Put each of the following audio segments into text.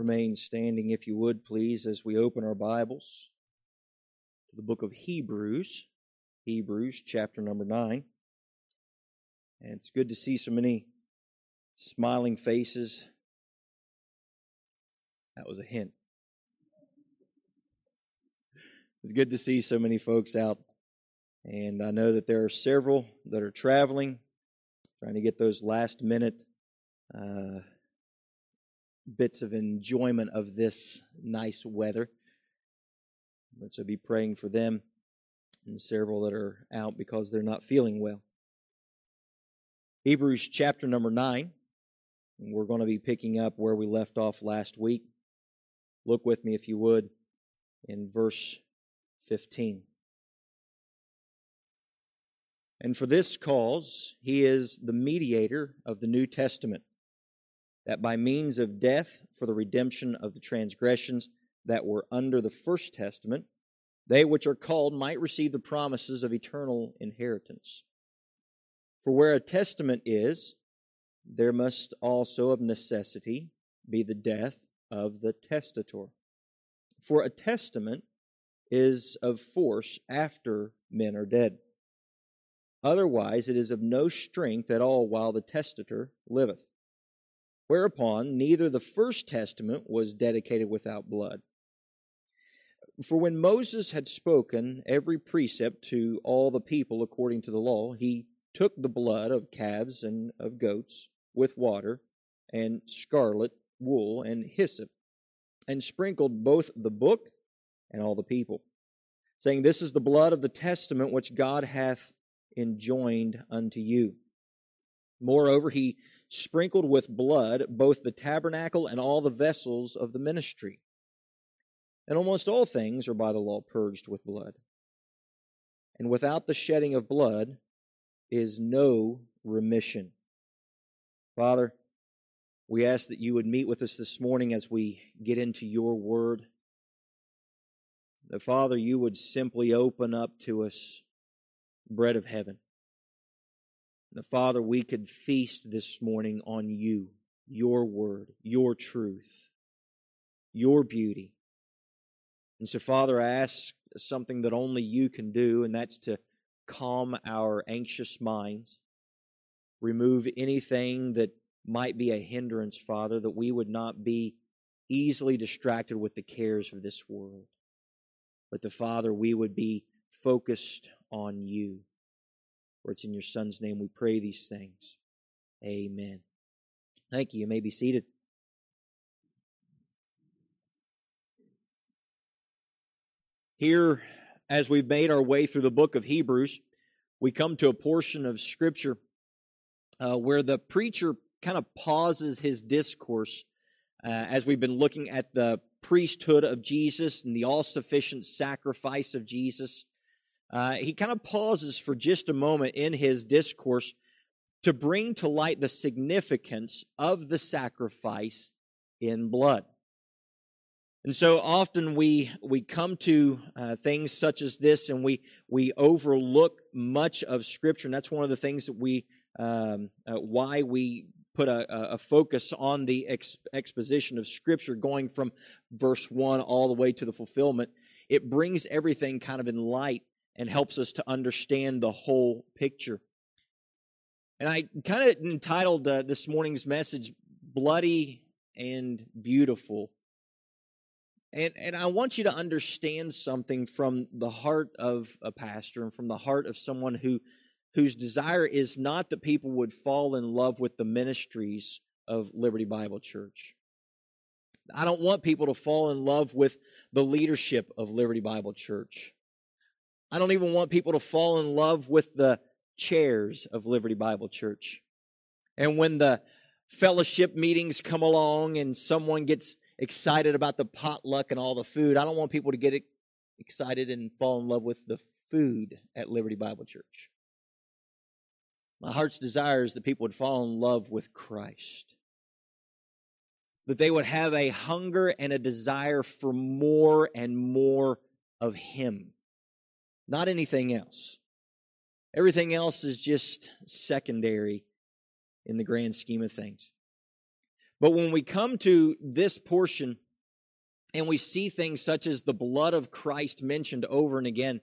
remain standing, if you would, please, as we open our Bibles to the book of Hebrews, Hebrews chapter number 9. And it's good to see so many smiling faces. That was a hint. It's good to see so many folks out. And I know that there are several that are traveling, trying to get those last minute uh, bits of enjoyment of this nice weather. But so be praying for them and several that are out because they're not feeling well. Hebrews chapter number 9. And we're going to be picking up where we left off last week. Look with me, if you would, in verse 15. And for this cause, he is the mediator of the New Testament that by means of death for the redemption of the transgressions that were under the first testament, they which are called might receive the promises of eternal inheritance. For where a testament is, there must also of necessity be the death of the testator. For a testament is of force after men are dead. Otherwise, it is of no strength at all while the testator liveth. Whereupon, neither the first testament was dedicated without blood. For when Moses had spoken every precept to all the people according to the law, he took the blood of calves and of goats with water and scarlet wool and hyssop, and sprinkled both the book and all the people, saying, This is the blood of the testament which God hath enjoined unto you. Moreover, he sprinkled with blood both the tabernacle and all the vessels of the ministry. And almost all things are by the law purged with blood. And without the shedding of blood is no remission. Father, we ask that you would meet with us this morning as we get into your word. That, Father, you would simply open up to us bread of heaven the Father, we could feast this morning on you, your word, your truth, your beauty. And so, Father, I ask something that only you can do, and that's to calm our anxious minds, remove anything that might be a hindrance, Father, that we would not be easily distracted with the cares of this world. But the Father, we would be focused on you. For it's in your Son's name we pray these things. Amen. Thank you. You may be seated. Here, as we've made our way through the book of Hebrews, we come to a portion of Scripture uh, where the preacher kind of pauses his discourse uh, as we've been looking at the priesthood of Jesus and the all sufficient sacrifice of Jesus uh, he kind of pauses for just a moment in his discourse to bring to light the significance of the sacrifice in blood. And so often we we come to uh, things such as this, and we we overlook much of Scripture, and that's one of the things that we um, uh, why we put a, a focus on the ex- exposition of Scripture, going from verse one all the way to the fulfillment. It brings everything kind of in light and helps us to understand the whole picture. And I kind of entitled uh, this morning's message, Bloody and Beautiful. And, and I want you to understand something from the heart of a pastor and from the heart of someone who, whose desire is not that people would fall in love with the ministries of Liberty Bible Church. I don't want people to fall in love with the leadership of Liberty Bible Church. I don't even want people to fall in love with the chairs of Liberty Bible Church. And when the fellowship meetings come along and someone gets excited about the potluck and all the food, I don't want people to get excited and fall in love with the food at Liberty Bible Church. My heart's desire is that people would fall in love with Christ. That they would have a hunger and a desire for more and more of Him not anything else. Everything else is just secondary in the grand scheme of things. But when we come to this portion and we see things such as the blood of Christ mentioned over and again,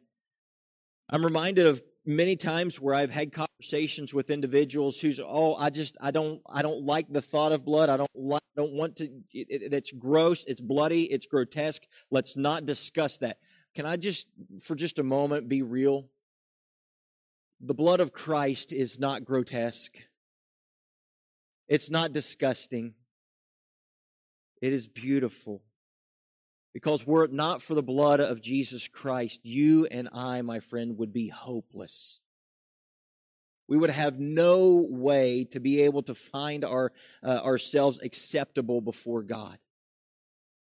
I'm reminded of many times where I've had conversations with individuals who's, oh, I just, I don't, I don't like the thought of blood. I don't like, don't want to, it, it, it's gross. It's bloody. It's grotesque. Let's not discuss that. Can I just, for just a moment, be real? The blood of Christ is not grotesque. It's not disgusting. It is beautiful. Because were it not for the blood of Jesus Christ, you and I, my friend, would be hopeless. We would have no way to be able to find our, uh, ourselves acceptable before God.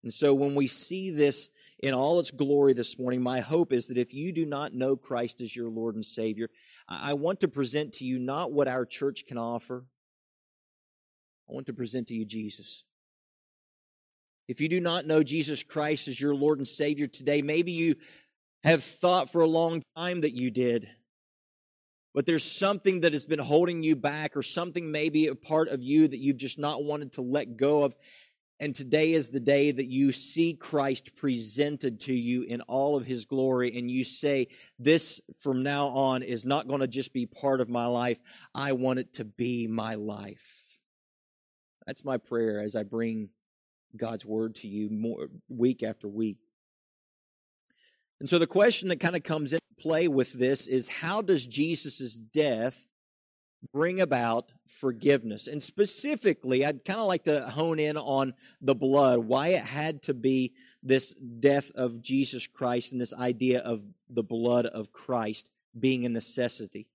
And so when we see this in all its glory this morning, my hope is that if you do not know Christ as your Lord and Savior, I want to present to you not what our church can offer. I want to present to you Jesus. If you do not know Jesus Christ as your Lord and Savior today, maybe you have thought for a long time that you did. But there's something that has been holding you back, or something maybe a part of you that you've just not wanted to let go of. And today is the day that you see Christ presented to you in all of his glory, and you say, This from now on is not going to just be part of my life. I want it to be my life. That's my prayer as I bring God's word to you more week after week. And so the question that kind of comes into play with this is how does Jesus' death bring about forgiveness? And specifically, I'd kind of like to hone in on the blood, why it had to be this death of Jesus Christ and this idea of the blood of Christ being a necessity.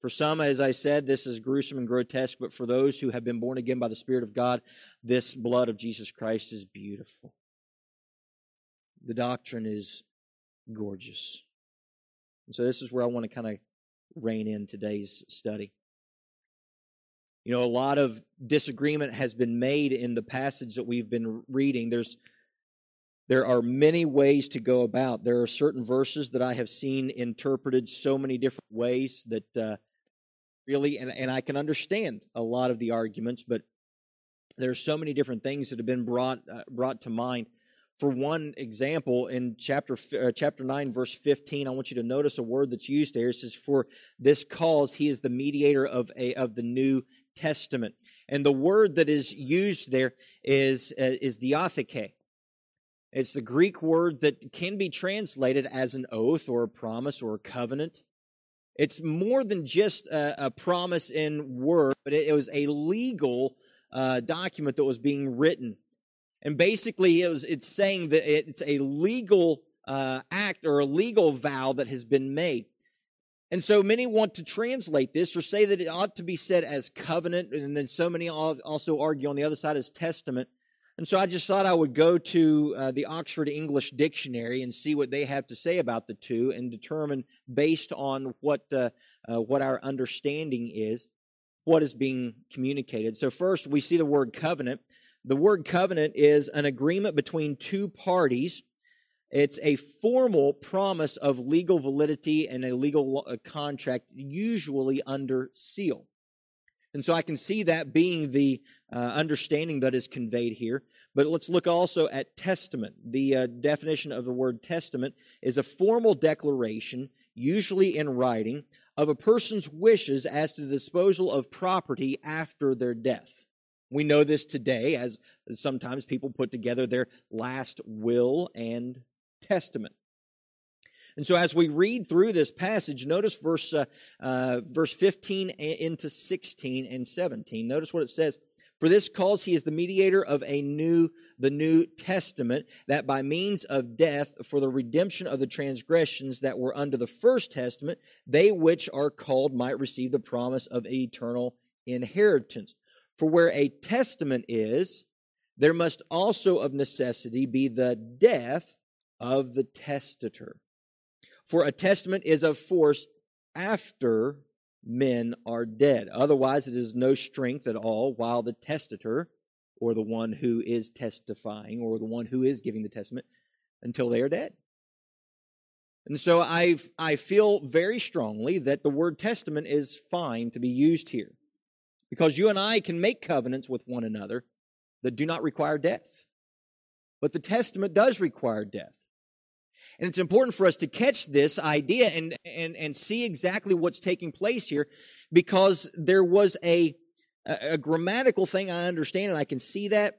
For some, as I said, this is gruesome and grotesque, but for those who have been born again by the Spirit of God, this blood of Jesus Christ is beautiful. The doctrine is gorgeous. And so this is where I want to kind of rein in today's study. You know, a lot of disagreement has been made in the passage that we've been reading. There's there are many ways to go about. There are certain verses that I have seen interpreted so many different ways that uh, really, and, and I can understand a lot of the arguments, but there are so many different things that have been brought uh, brought to mind. For one example, in chapter uh, chapter nine, verse fifteen, I want you to notice a word that's used there. It says, "For this cause, he is the mediator of a of the New Testament," and the word that is used there is uh, is diatheke. It's the Greek word that can be translated as an oath or a promise or a covenant. It's more than just a, a promise in word, but it, it was a legal uh, document that was being written. And basically, it was, it's saying that it's a legal uh, act or a legal vow that has been made. And so many want to translate this or say that it ought to be said as covenant, and then so many also argue on the other side as testament. And so I just thought I would go to uh, the Oxford English Dictionary and see what they have to say about the two and determine based on what, uh, uh, what our understanding is, what is being communicated. So first we see the word covenant. The word covenant is an agreement between two parties. It's a formal promise of legal validity and a legal contract, usually under seal. And so I can see that being the uh, understanding that is conveyed here. But let's look also at testament. The uh, definition of the word testament is a formal declaration, usually in writing, of a person's wishes as to the disposal of property after their death. We know this today as sometimes people put together their last will and testament. And so, as we read through this passage, notice verse uh, uh, verse 15 into 16 and 17. Notice what it says. For this cause he is the mediator of a new, the New Testament, that by means of death for the redemption of the transgressions that were under the first testament, they which are called might receive the promise of eternal inheritance. For where a testament is, there must also of necessity be the death of the testator. For a testament is of force after men are dead. Otherwise, it is no strength at all while the testator, or the one who is testifying, or the one who is giving the testament, until they are dead. And so I I feel very strongly that the word testament is fine to be used here. Because you and I can make covenants with one another that do not require death. But the testament does require death. And it's important for us to catch this idea and, and, and see exactly what's taking place here because there was a, a, a grammatical thing I understand and I can see that.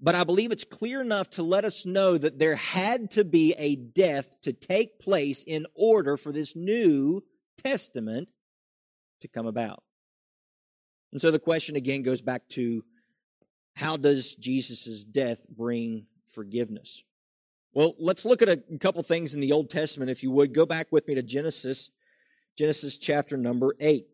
But I believe it's clear enough to let us know that there had to be a death to take place in order for this new testament to come about. And so the question again goes back to how does Jesus' death bring forgiveness? Well, let's look at a couple things in the Old Testament, if you would. Go back with me to Genesis, Genesis chapter number 8.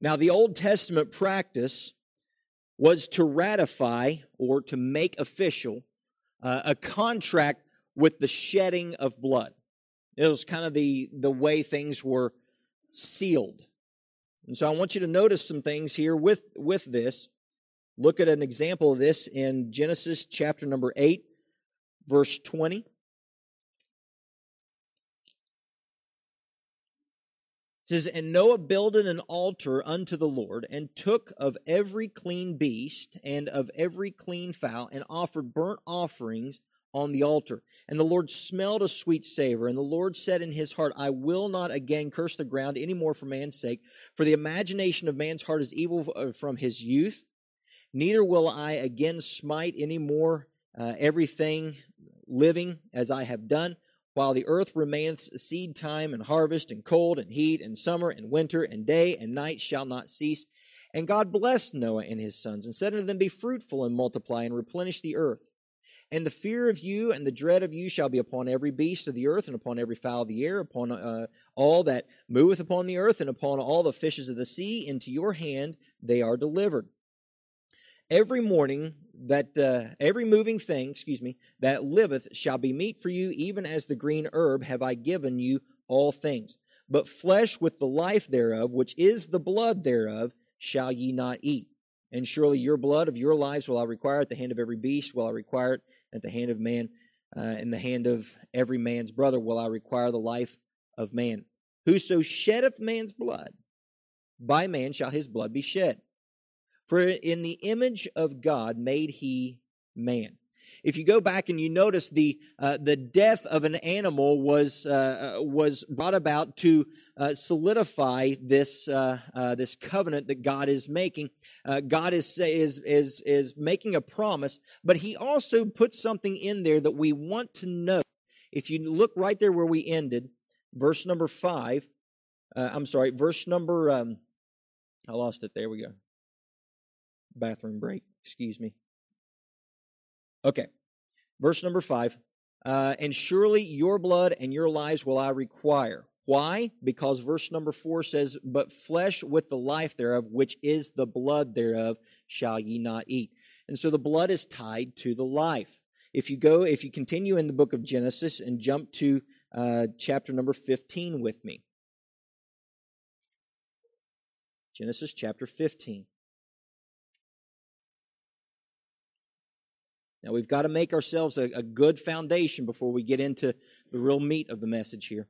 Now, the Old Testament practice was to ratify or to make official uh, a contract with the shedding of blood. It was kind of the, the way things were sealed. And so I want you to notice some things here with, with this. Look at an example of this in Genesis chapter number 8, verse 20. Says, And Noah builded an altar unto the Lord, and took of every clean beast and of every clean fowl, and offered burnt offerings on the altar. And the Lord smelled a sweet savor. And the Lord said in his heart, I will not again curse the ground any more for man's sake, for the imagination of man's heart is evil uh, from his youth. Neither will I again smite any more uh, everything living as I have done. While the earth remaineth, seed time and harvest, and cold and heat, and summer and winter, and day and night shall not cease. And God blessed Noah and his sons, and said unto them, Be fruitful and multiply, and replenish the earth. And the fear of you and the dread of you shall be upon every beast of the earth, and upon every fowl of the air, upon uh, all that moveth upon the earth, and upon all the fishes of the sea. Into your hand they are delivered. Every morning that uh, every moving thing, excuse me, that liveth shall be meat for you, even as the green herb have I given you all things. But flesh with the life thereof, which is the blood thereof, shall ye not eat. And surely your blood of your lives will I require at the hand of every beast, will I require it at the hand of man, uh, in the hand of every man's brother will I require the life of man. Whoso sheddeth man's blood, by man shall his blood be shed. For in the image of God made he man. If you go back and you notice the uh, the death of an animal was uh, uh was brought about to uh, solidify this uh, uh, this covenant that God is making. God is is is is making a promise, but He also puts something in there that we want to know. If you look right there where we ended, verse number five. I'm sorry, verse number. Um, I lost it. There we go. Bathroom break. Excuse me. Okay. Verse number five. Uh, and surely your blood and your lives will I require. Why? Because verse number four says, But flesh with the life thereof, which is the blood thereof, shall ye not eat. And so the blood is tied to the life. If you go, if you continue in the book of Genesis and jump to uh, chapter number 15 with me. Genesis chapter 15. Now we've got to make ourselves a, a good foundation before we get into the real meat of the message here.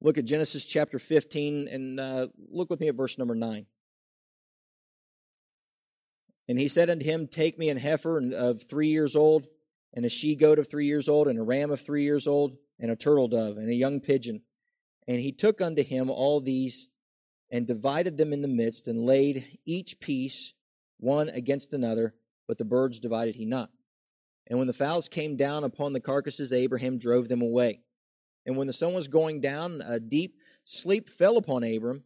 Look at Genesis chapter 15 and uh, look with me at verse number 9. And he said unto him, Take me an heifer of three years old, and a she goat of three years old, and a ram of three years old, and a turtle dove, and a young pigeon. And he took unto him all these, and divided them in the midst, and laid each piece one against another, but the birds divided he not. And when the fowls came down upon the carcasses, Abraham drove them away. And when the sun was going down, a deep sleep fell upon Abram,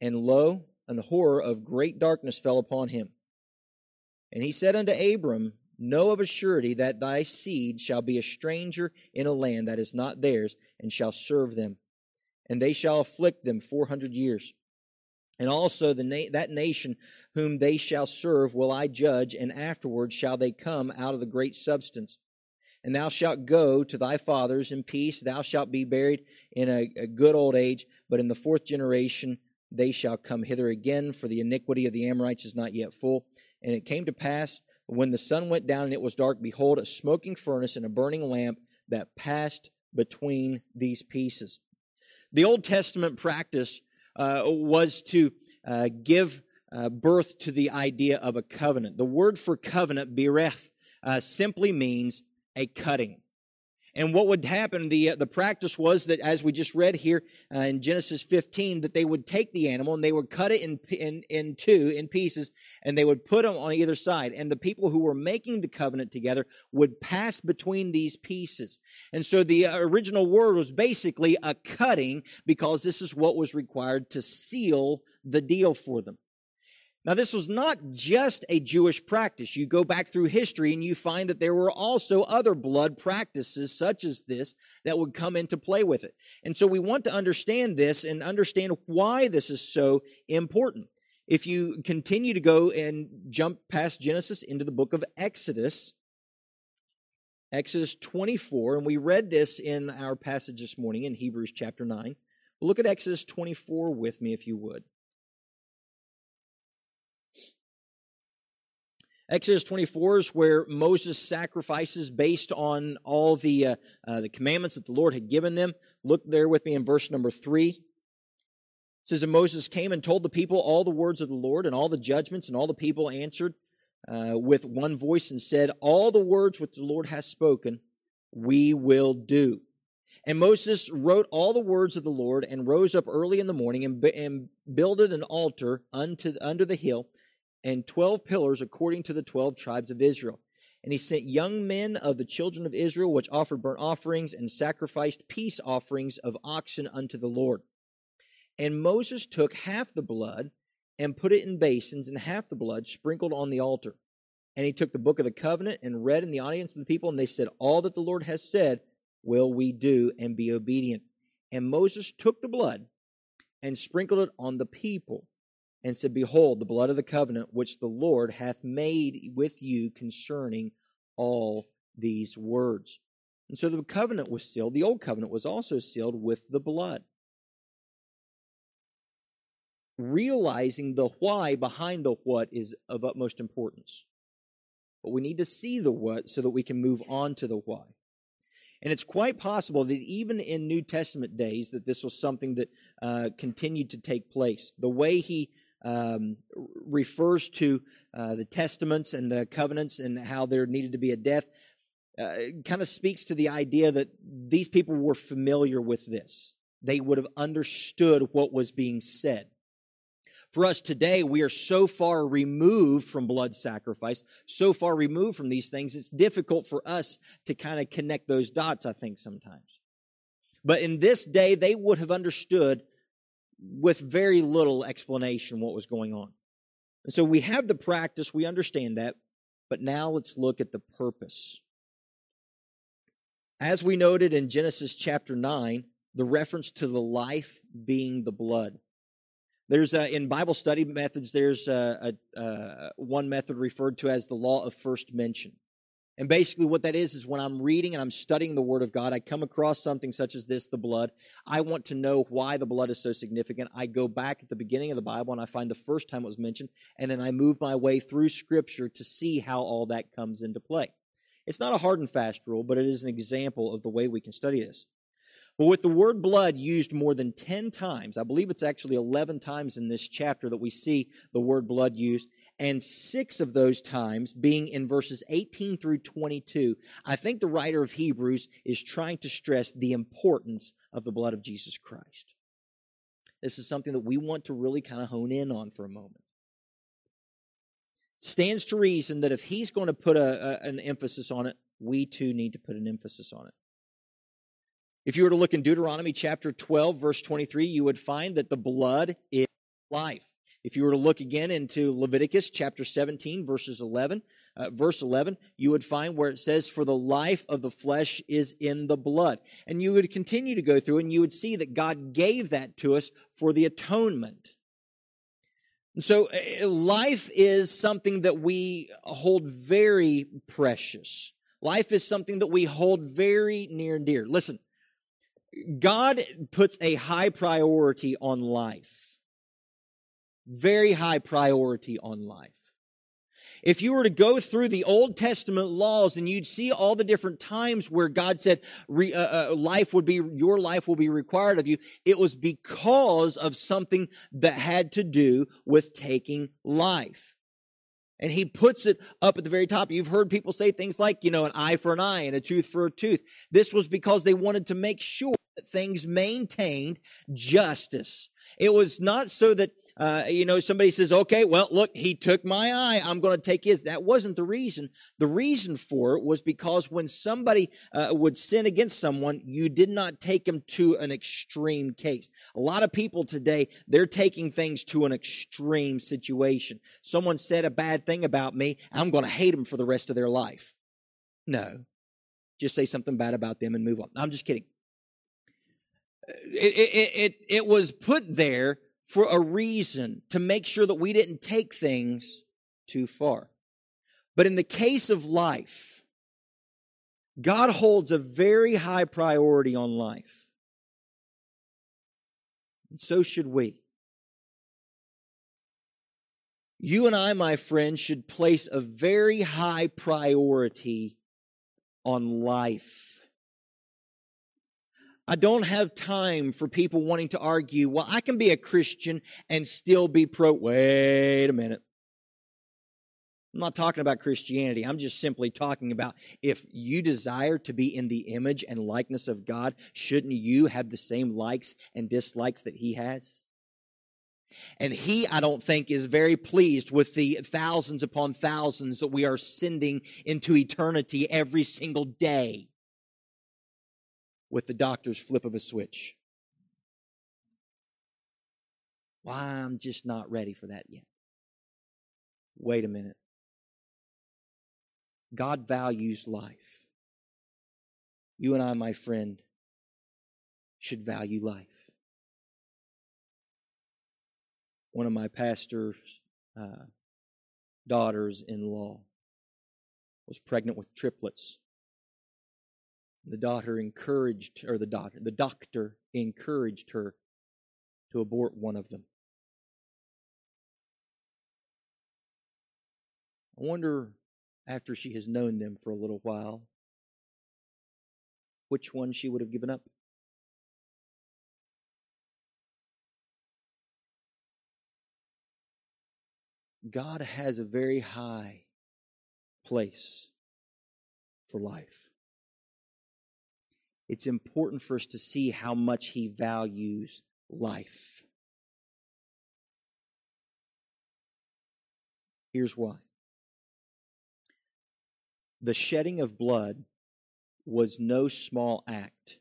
and lo, an horror of great darkness fell upon him. And he said unto Abram, Know of a surety that thy seed shall be a stranger in a land that is not theirs, and shall serve them. And they shall afflict them four hundred years. And also the na- that nation whom they shall serve will I judge, and afterward shall they come out of the great substance and thou shalt go to thy fathers in peace. Thou shalt be buried in a, a, good old age, but in the fourth generation they shall come hither again, for the iniquity of the Amorites is not yet full. And it came to pass, when the sun went down and it was dark, behold, a smoking furnace and a burning lamp that passed between these pieces. The Old Testament practice uh, was to uh, give uh, birth to the idea of a covenant. The word for covenant, bereth, uh, simply means a cutting. And what would happen, the, uh, the practice was that, as we just read here uh, in Genesis 15, that they would take the animal and they would cut it in, in, in two, in pieces, and they would put them on either side. And the people who were making the covenant together would pass between these pieces. And so the original word was basically a cutting because this is what was required to seal the deal for them. Now, this was not just a Jewish practice. You go back through history and you find that there were also other blood practices such as this that would come into play with it. And so we want to understand this and understand why this is so important. If you continue to go and jump past Genesis into the book of Exodus, Exodus 24, and we read this in our passage this morning in Hebrews chapter 9. Look at Exodus 24 with me if you would. Exodus 24 is where Moses sacrifices based on all the, uh, uh, the commandments that the Lord had given them. Look there with me in verse number 3. It says, And Moses came and told the people all the words of the Lord and all the judgments, and all the people answered uh, with one voice and said, All the words which the Lord has spoken, we will do. And Moses wrote all the words of the Lord and rose up early in the morning and, and builded an altar unto, under the hill and twelve pillars according to the twelve tribes of Israel. And he sent young men of the children of Israel, which offered burnt offerings and sacrificed peace offerings of oxen unto the Lord. And Moses took half the blood and put it in basins, and half the blood sprinkled on the altar. And he took the book of the covenant and read in the audience of the people, and they said, All that the Lord has said will we do and be obedient. And Moses took the blood and sprinkled it on the people and said, Behold, the blood of the covenant which the Lord hath made with you concerning all these words. And so the covenant was sealed. The old covenant was also sealed with the blood. Realizing the why behind the what is of utmost importance. But we need to see the what so that we can move on to the why. And it's quite possible that even in New Testament days that this was something that uh, continued to take place. The way he um, refers to uh, the testaments and the covenants and how there needed to be a death. Uh, kind of speaks to the idea that these people were familiar with this. They would have understood what was being said. For us today, we are so far removed from blood sacrifice, so far removed from these things, it's difficult for us to kind of connect those dots, I think, sometimes. But in this day, they would have understood with very little explanation what was going on. And so we have the practice, we understand that, but now let's look at the purpose. As we noted in Genesis chapter 9, the reference to the life being the blood. There's a, in Bible study methods, there's a, a, one method referred to as the law of first mention. And basically, what that is, is when I'm reading and I'm studying the Word of God, I come across something such as this, the blood. I want to know why the blood is so significant. I go back at the beginning of the Bible and I find the first time it was mentioned, and then I move my way through Scripture to see how all that comes into play. It's not a hard and fast rule, but it is an example of the way we can study this. But with the word blood used more than 10 times, I believe it's actually 11 times in this chapter that we see the word blood used, and six of those times being in verses 18 through 22, I think the writer of Hebrews is trying to stress the importance of the blood of Jesus Christ. This is something that we want to really kind of hone in on for a moment. Stands to reason that if he's going to put a, a, an emphasis on it, we too need to put an emphasis on it. If you were to look in Deuteronomy chapter 12, verse 23, you would find that the blood is life. If you were to look again into Leviticus chapter 17, verses 11, uh, verse 11, you would find where it says, For the life of the flesh is in the blood. And you would continue to go through and you would see that God gave that to us for the atonement. And so uh, life is something that we hold very precious. Life is something that we hold very near and dear. Listen, God puts a high priority on life. Very high priority on life. If you were to go through the Old Testament laws and you'd see all the different times where God said re, uh, uh, life would be, your life will be required of you, it was because of something that had to do with taking life. And he puts it up at the very top. You've heard people say things like, you know, an eye for an eye and a tooth for a tooth. This was because they wanted to make sure that things maintained justice. It was not so that uh, you know, somebody says, okay, well, look, he took my eye. I'm going to take his. That wasn't the reason. The reason for it was because when somebody uh, would sin against someone, you did not take them to an extreme case. A lot of people today, they're taking things to an extreme situation. Someone said a bad thing about me. I'm going to hate them for the rest of their life. No. Just say something bad about them and move on. I'm just kidding. It, it, it, it was put there for a reason to make sure that we didn't take things too far. But in the case of life, God holds a very high priority on life. And so should we. You and I, my friend, should place a very high priority on life. I don't have time for people wanting to argue, well, I can be a Christian and still be pro. Wait a minute. I'm not talking about Christianity. I'm just simply talking about if you desire to be in the image and likeness of God, shouldn't you have the same likes and dislikes that He has? And He, I don't think, is very pleased with the thousands upon thousands that we are sending into eternity every single day with the doctor's flip of a switch. Why, well, I'm just not ready for that yet. Wait a minute. God values life. You and I, my friend, should value life. One of my pastor's uh, daughters in law was pregnant with triplets. The daughter encouraged, or the daughter, the doctor encouraged her to abort one of them. I wonder, after she has known them for a little while, which one she would have given up. God has a very high place for life it's important for us to see how much he values life. Here's why the shedding of blood was no small act.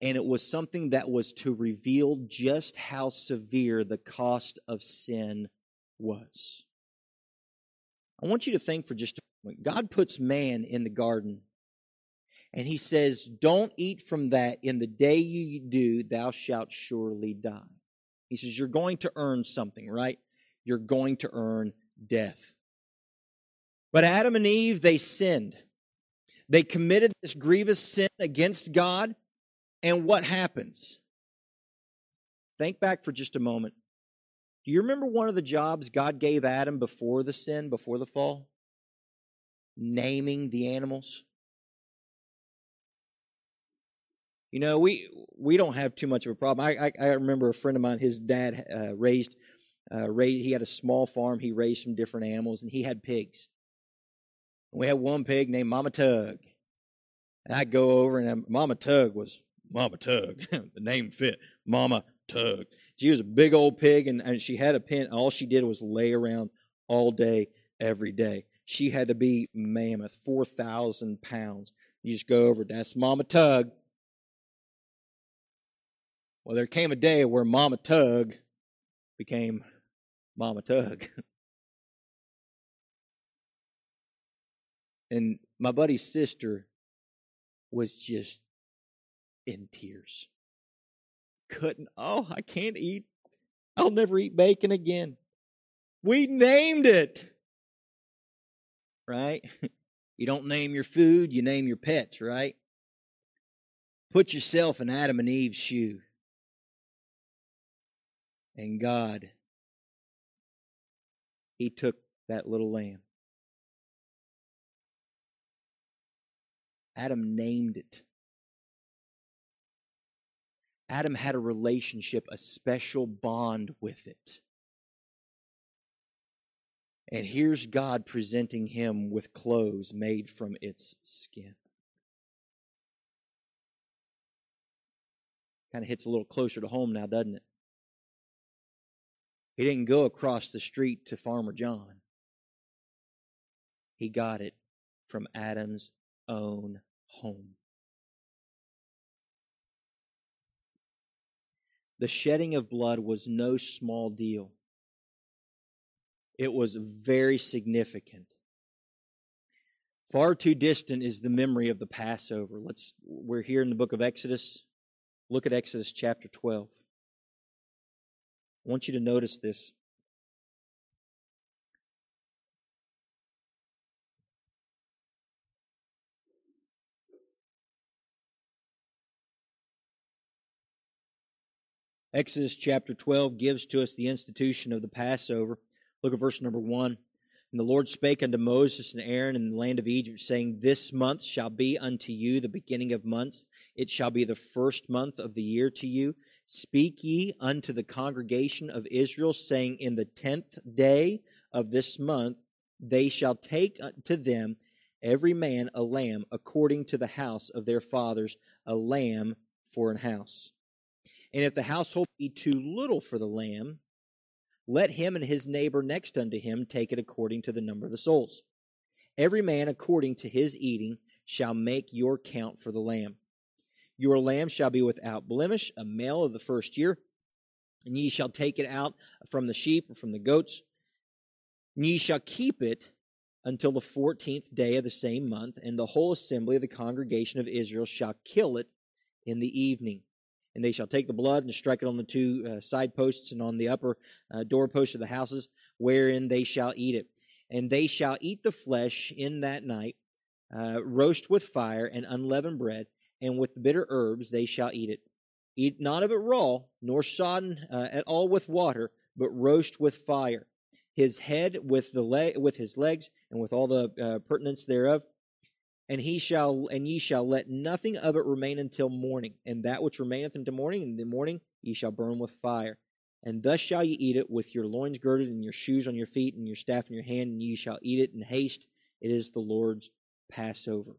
And it was something that was to reveal just how severe the cost of sin was. I want you to think for just a moment. God puts man in the garden and he says, Don't eat from that. In the day you do, thou shalt surely die. He says, You're going to earn something, right? You're going to earn death. But Adam and Eve, they sinned. They committed this grievous sin against God. And what happens? Think back for just a moment. Do you remember one of the jobs God gave Adam before the sin, before the fall? Naming the animals. You know, we we don't have too much of a problem. I I, I remember a friend of mine. His dad uh, raised uh, raised. He had a small farm. He raised some different animals, and he had pigs. we had one pig named Mama Tug. And I'd go over, and Mama Tug was Mama Tug. the name fit. Mama Tug. She was a big old pig, and, and she had a pen. All she did was lay around all day, every day. She had to be mammoth, 4,000 pounds. You just go over, that's Mama Tug. Well, there came a day where Mama Tug became Mama Tug. and my buddy's sister was just in tears. Couldn't, oh, I can't eat. I'll never eat bacon again. We named it. Right? You don't name your food, you name your pets, right? Put yourself in Adam and Eve's shoe. And God, He took that little lamb. Adam named it. Adam had a relationship, a special bond with it. And here's God presenting him with clothes made from its skin. Kind of hits a little closer to home now, doesn't it? He didn't go across the street to Farmer John. He got it from Adam's own home. The shedding of blood was no small deal. It was very significant. Far too distant is the memory of the Passover. Let's we're here in the book of Exodus. Look at Exodus chapter 12. I want you to notice this. Exodus chapter 12 gives to us the institution of the Passover. Look at verse number 1. And the Lord spake unto Moses and Aaron in the land of Egypt, saying, This month shall be unto you the beginning of months. It shall be the first month of the year to you. Speak ye unto the congregation of Israel, saying, In the tenth day of this month they shall take to them every man a lamb according to the house of their fathers, a lamb for an house. And if the household be too little for the lamb, let him and his neighbor next unto him take it according to the number of the souls. Every man according to his eating shall make your count for the lamb. Your lamb shall be without blemish, a male of the first year, and ye shall take it out from the sheep and from the goats. And ye shall keep it until the fourteenth day of the same month, and the whole assembly of the congregation of Israel shall kill it in the evening. And they shall take the blood and strike it on the two uh, side posts and on the upper uh, doorposts of the houses, wherein they shall eat it. And they shall eat the flesh in that night, uh, roast with fire and unleavened bread, and with bitter herbs they shall eat it. Eat not of it raw, nor sodden uh, at all with water, but roast with fire. His head with the leg, with his legs, and with all the uh, purtenance thereof, and he shall and ye shall let nothing of it remain until morning and that which remaineth until morning in the morning ye shall burn with fire and thus shall ye eat it with your loins girded and your shoes on your feet and your staff in your hand and ye shall eat it in haste it is the lord's passover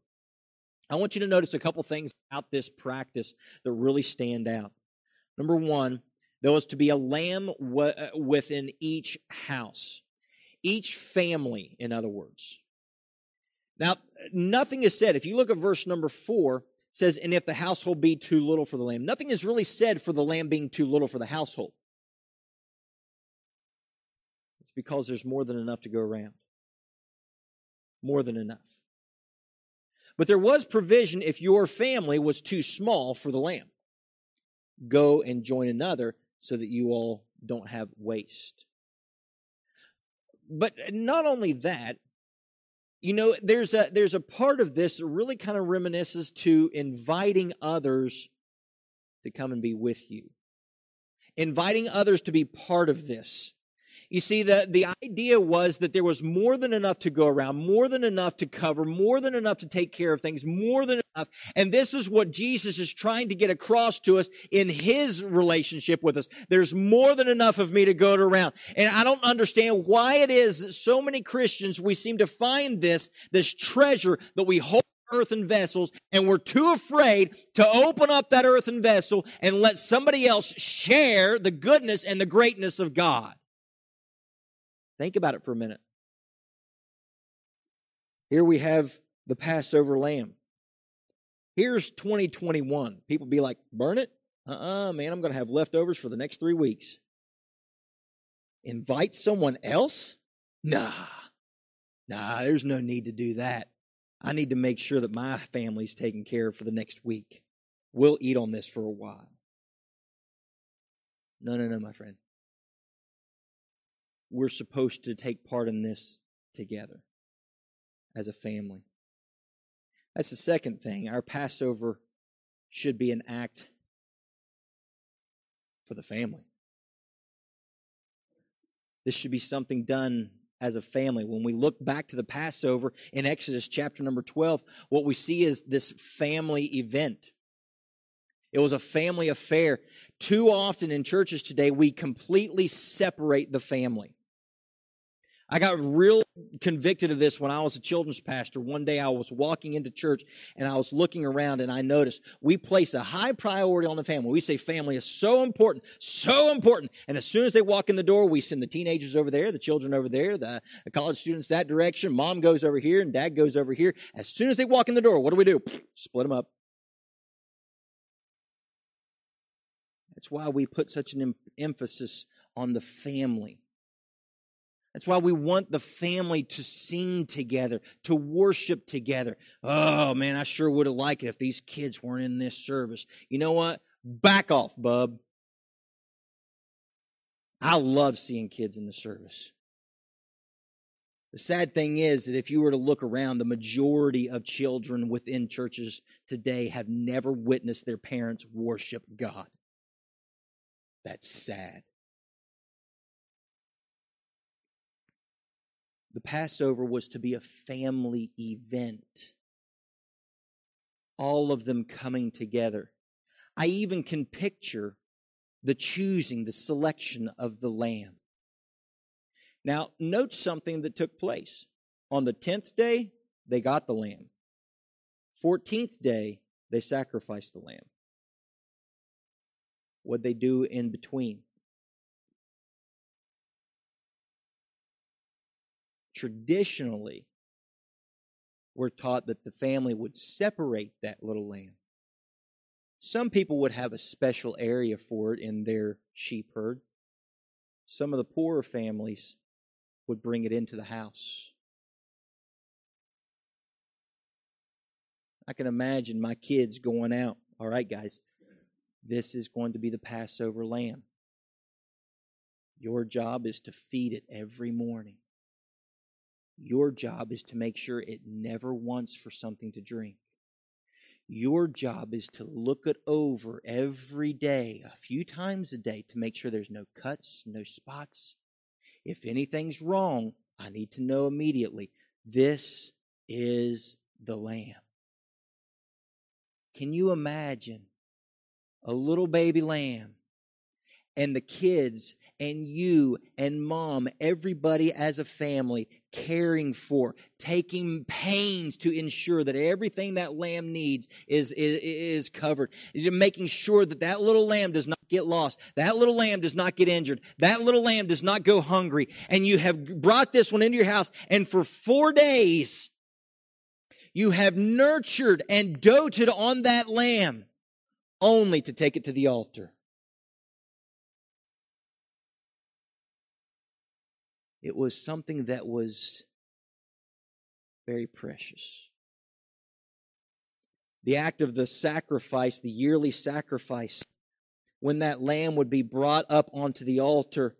i want you to notice a couple things about this practice that really stand out number one there was to be a lamb uh, within each house each family in other words now, nothing is said. If you look at verse number four, says, and if the household be too little for the lamb. Nothing is really said for the lamb being too little for the household. It's because there's more than enough to go around. More than enough. But there was provision if your family was too small for the lamb. Go and join another so that you all don't have waste. But not only that, you know, there's a there's a part of this that really kind of reminisces to inviting others to come and be with you. Inviting others to be part of this. You see, the, the idea was that there was more than enough to go around, more than enough to cover, more than enough to take care of things, more than enough. And this is what Jesus is trying to get across to us in his relationship with us. There's more than enough of me to go around. And I don't understand why it is that so many Christians, we seem to find this, this treasure that we hold earthen vessels and we're too afraid to open up that earthen vessel and let somebody else share the goodness and the greatness of God. Think about it for a minute. Here we have the Passover lamb. Here's 2021. People be like, burn it? Uh uh-uh, uh man, I'm going to have leftovers for the next three weeks. Invite someone else? Nah. Nah, there's no need to do that. I need to make sure that my family's taken care of for the next week. We'll eat on this for a while. No, no, no, my friend we're supposed to take part in this together as a family. That's the second thing. Our Passover should be an act for the family. This should be something done as a family. When we look back to the Passover in Exodus chapter number 12, what we see is this family event. It was a family affair. Too often in churches today, we completely separate the family. I got real convicted of this when I was a children's pastor. One day I was walking into church and I was looking around and I noticed we place a high priority on the family. We say family is so important, so important. And as soon as they walk in the door, we send the teenagers over there, the children over there, the, college students that direction. Mom goes over here and dad goes over here. As soon as they walk in the door, what do we do? Split them up. That's why we put such an em- emphasis on the family. That's why we want the family to sing together, to worship together. Oh man, I sure would have liked it if these kids weren't in this service. You know what? Back off, bub. I love seeing kids in the service. The sad thing is that if you were to look around, the majority of children within churches today have never witnessed their parents worship God. That's sad. The Passover was to be a family event. All of them coming together. I even can picture the choosing, the selection of the lamb. Now, note something that took place. On the 10th day, they got the lamb. 14th day, they sacrificed the lamb. What they do in between? Traditionally we're taught that the family would separate that little lamb. Some people would have a special area for it in their sheep herd. Some of the poorer families would bring it into the house. I can imagine my kids going out. All right, guys, this is going to be the Passover lamb. Your job is to feed it every morning. Your job is to make sure it never wants for something to drink. Your job is to look it over every day, a few times a day, to make sure there's no cuts, no spots. If anything's wrong, I need to know immediately. This is the Lamb. Can you imagine a little baby lamb and the kids and you and mom, everybody as a family, caring for, taking pains to ensure that everything that lamb needs is, is, is covered, making sure that that little lamb does not get lost, that little lamb does not get injured, that little lamb does not go hungry, and you have brought this one into your house, and for four days, you have nurtured and doted on that lamb only to take it to the altar. It was something that was very precious. The act of the sacrifice, the yearly sacrifice, when that lamb would be brought up onto the altar,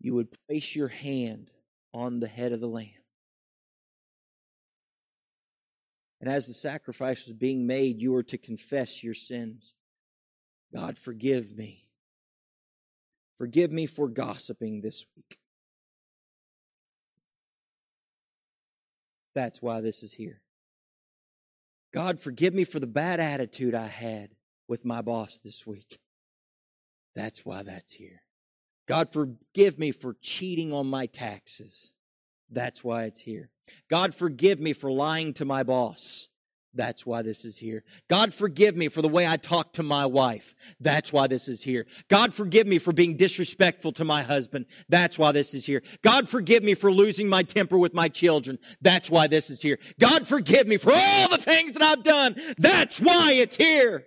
you would place your hand on the head of the lamb. And as the sacrifice was being made, you were to confess your sins. God, forgive me. Forgive me for gossiping this week. That's why this is here. God, forgive me for the bad attitude I had with my boss this week. That's why that's here. God, forgive me for cheating on my taxes. That's why it's here. God, forgive me for lying to my boss. That's why this is here. God forgive me for the way I talk to my wife. That's why this is here. God forgive me for being disrespectful to my husband. That's why this is here. God forgive me for losing my temper with my children. That's why this is here. God forgive me for all the things that I've done. That's why it's here.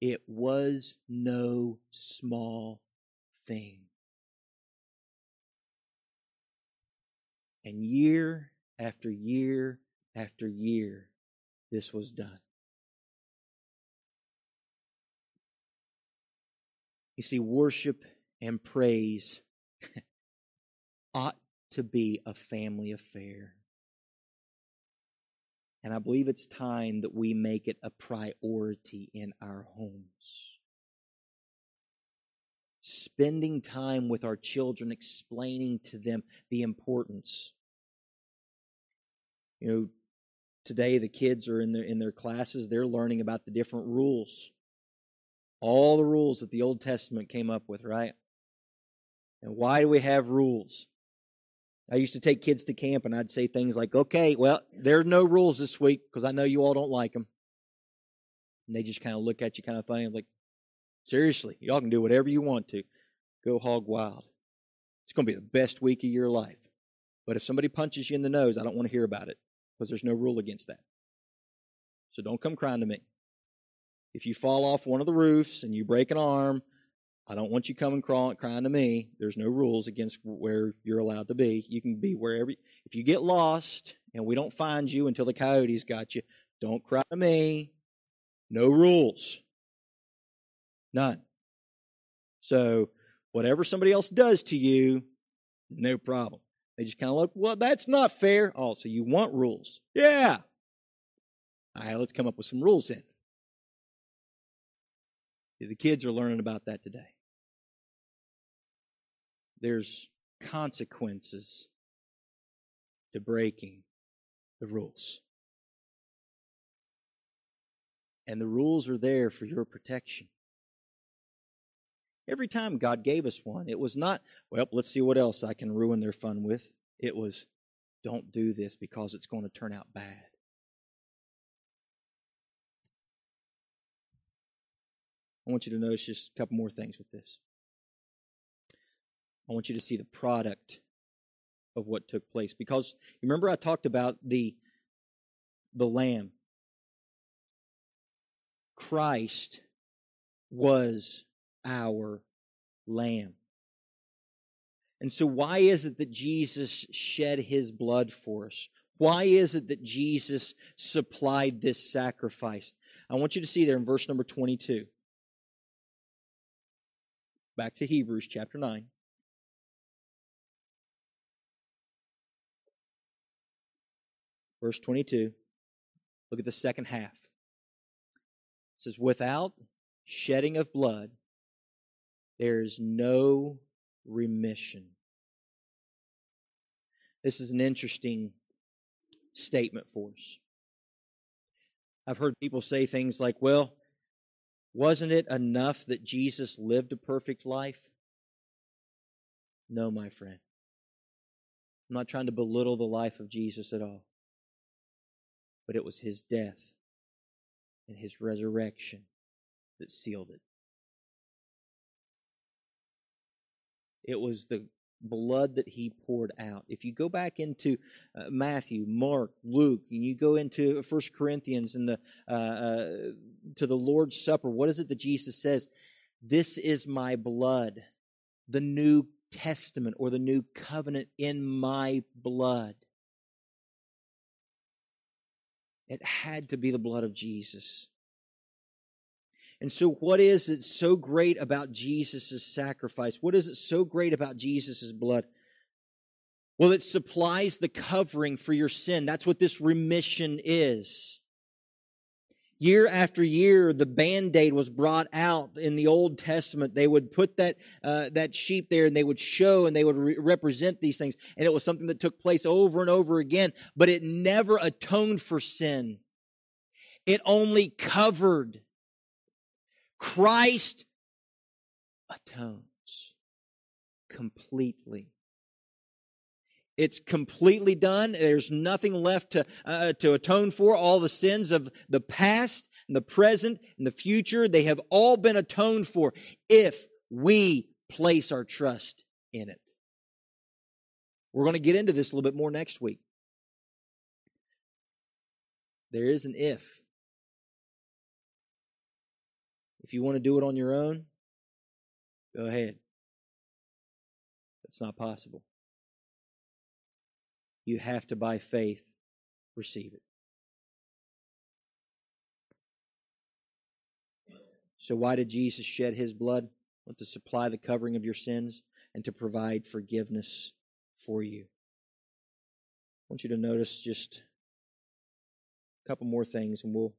It was no small thing. And year after year after year, this was done. You see, worship and praise ought to be a family affair. And I believe it's time that we make it a priority in our homes. Spending time with our children, explaining to them the importance. You know, today the kids are in their in their classes, they're learning about the different rules. All the rules that the Old Testament came up with, right? And why do we have rules? I used to take kids to camp and I'd say things like, okay, well, there are no rules this week because I know you all don't like them. And they just kind of look at you kind of funny, like, seriously, y'all can do whatever you want to. Go hog wild. It's going to be the best week of your life. But if somebody punches you in the nose, I don't want to hear about it because there's no rule against that. So don't come crying to me. If you fall off one of the roofs and you break an arm, I don't want you coming crawling, crying to me. There's no rules against where you're allowed to be. You can be wherever. If you get lost and we don't find you until the coyotes got you, don't cry to me. No rules. None. So, whatever somebody else does to you, no problem. They just kind of look, well, that's not fair. Oh, so you want rules? Yeah. All right, let's come up with some rules then. The kids are learning about that today there's consequences to breaking the rules. And the rules are there for your protection. Every time God gave us one, it was not, well, let's see what else I can ruin their fun with. It was, don't do this because it's going to turn out bad. I want you to notice just a couple more things with this. I want you to see the product of what took place. Because remember I talked about the the lamb. Christ was our lamb. And so why is it that Jesus shed his blood for us? Why is it that Jesus supplied this sacrifice? I want you to see there in verse number 22. Back to Hebrews chapter 9. Verse 22. Look at the second half. It says, Without shedding of blood, there is no remission. This is an interesting statement for us. I've heard people say things like, well, wasn't it enough that Jesus lived a perfect life? No, my friend. I'm not trying to belittle the life of Jesus at all but it was his death and his resurrection that sealed it. It was the blood that he poured out. If you go back into uh, Matthew, Mark, Luke, and you go into First Corinthians and the uh, uh, to the Lord's Supper, what is it that Jesus says? This is my blood, the new testament or the new covenant in my blood. It had to be the blood of Jesus. And so, what is it so great about Jesus' sacrifice? What is it so great about Jesus' blood? Well, it supplies the covering for your sin. That's what this remission is. Year after year, the band-aid was brought out in the Old Testament. They would put that, uh, that sheep there and they would show and they would re- represent these things. And it was something that took place over and over again, but it never atoned for sin. It only covered. Christ atones completely. It's completely done. There's nothing left to, uh, to atone for. All the sins of the past and the present and the future, they have all been atoned for if we place our trust in it. We're going to get into this a little bit more next week. There is an if. If you want to do it on your own, go ahead. It's not possible. You have to, by faith, receive it. So, why did Jesus shed his blood? Well, to supply the covering of your sins and to provide forgiveness for you. I want you to notice just a couple more things and we'll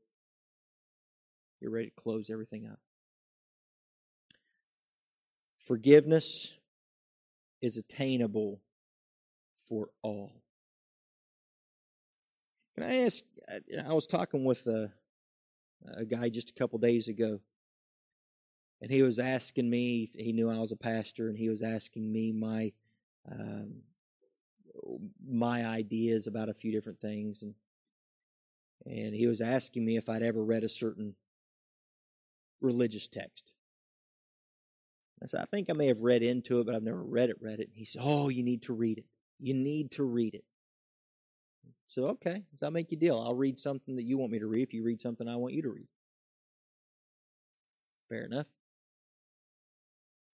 get ready to close everything up. Forgiveness is attainable for all. Can I ask? I was talking with a, a guy just a couple days ago, and he was asking me. He knew I was a pastor, and he was asking me my um, my ideas about a few different things, and and he was asking me if I'd ever read a certain religious text. I said, I think I may have read into it, but I've never read it, read it. And he said, Oh, you need to read it. You need to read it. So, okay, so I'll make you a deal. I'll read something that you want me to read if you read something I want you to read. Fair enough.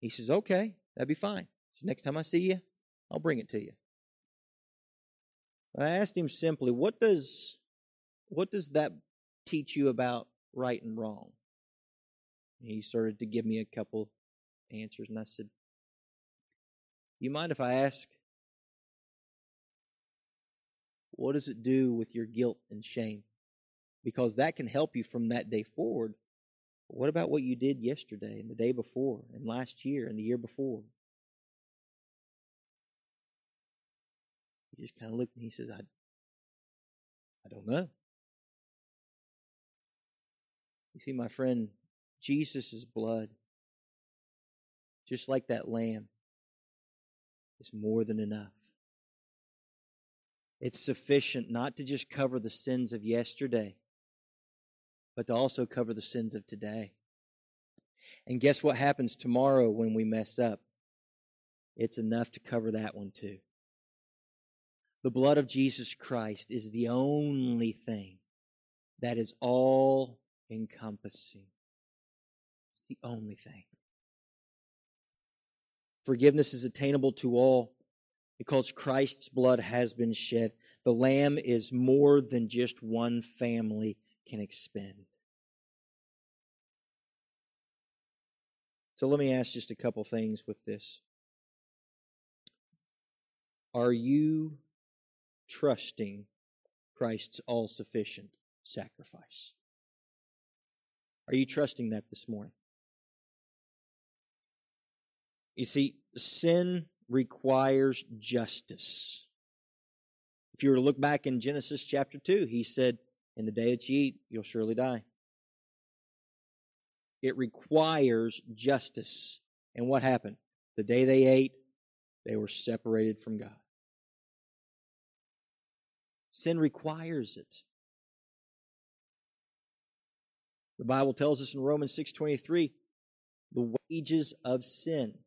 He says, Okay, that'd be fine. So next time I see you, I'll bring it to you. I asked him simply, what does what does that teach you about right and wrong? He started to give me a couple answers, and I said, You mind if I ask? What does it do with your guilt and shame? Because that can help you from that day forward. But what about what you did yesterday and the day before and last year and the year before? He just kind of looked and he says, I, I don't know. You see, my friend, Jesus' blood just like that lamb, is more than enough. It's sufficient not to just cover the sins of yesterday, but to also cover the sins of today. And guess what happens tomorrow when we mess up? It's enough to cover that one too. The blood of Jesus Christ is the only thing that is all encompassing. It's the only thing. Forgiveness is attainable to all because Christ's blood has been shed. The Lamb is more than just one family can expend. So let me ask just a couple things with this. Are you trusting Christ's all sufficient sacrifice? Are you trusting that this morning? You see, sin requires justice. If you were to look back in Genesis chapter 2, he said, In the day that you eat, you'll surely die. It requires justice. And what happened? The day they ate, they were separated from God. Sin requires it. The Bible tells us in Romans 6:23, the wages of sin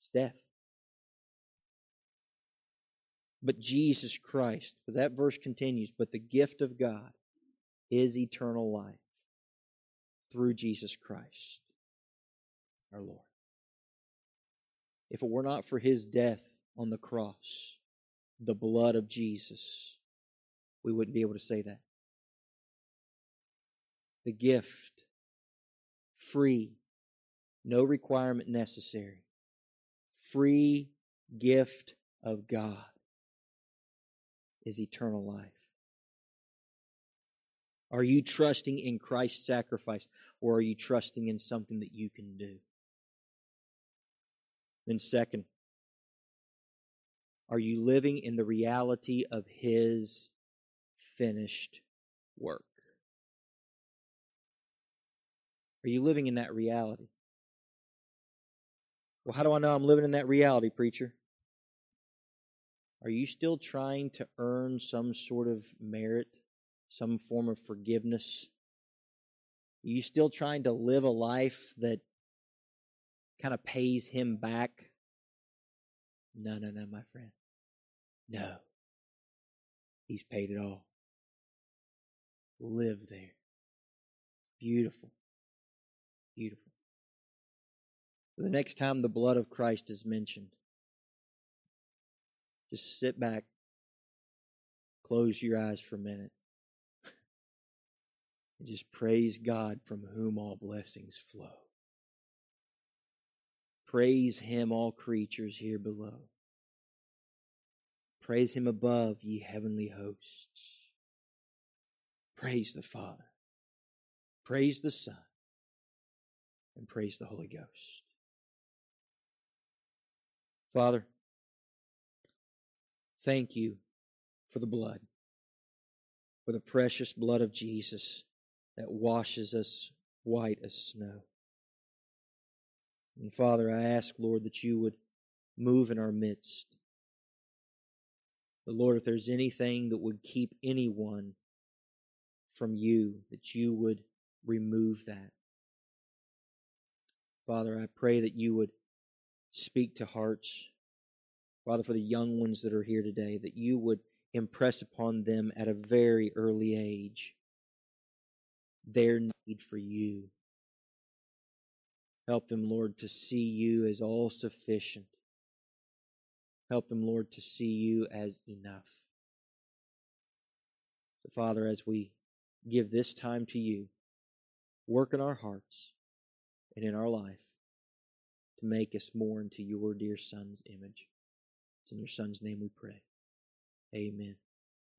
it's death. But Jesus Christ, because that verse continues, but the gift of God is eternal life through Jesus Christ, our Lord. If it were not for his death on the cross, the blood of Jesus, we wouldn't be able to say that. The gift, free, no requirement necessary free gift of God is eternal life. Are you trusting in Christ's sacrifice or are you trusting in something that you can do? Then, second, are you living in the reality of His finished work? Are you living in that reality? Well, how do I know I'm living in that reality, preacher? Are you still trying to earn some sort of merit, some form of forgiveness? Are you still trying to live a life that kind of pays him back? No, no, no, my friend. No. He's paid it all. Live there. Beautiful. Beautiful the next time the blood of Christ is mentioned, just sit back, close your eyes for a minute, and just praise God from whom all blessings flow. Praise Him, all creatures here below. Praise Him above, ye heavenly hosts. Praise the Father. Praise the Son. And praise the Holy Ghost. Father, thank you for the blood, for the precious blood of Jesus that washes us white as snow. And Father, I ask, Lord, that you would move in our midst. But Lord, if there's anything that would keep anyone from you, that you would remove that. Father, I pray that you would speak to hearts. Father, for the young ones that are here today, that you would impress upon them at a very early age their need for you. Help them, Lord, to see you as all sufficient. Help them, Lord, to see you as enough. So, Father, as we give this time to you, work in our hearts and in our life to make us more into your dear Son's image. It's in your Son's name we pray. Amen.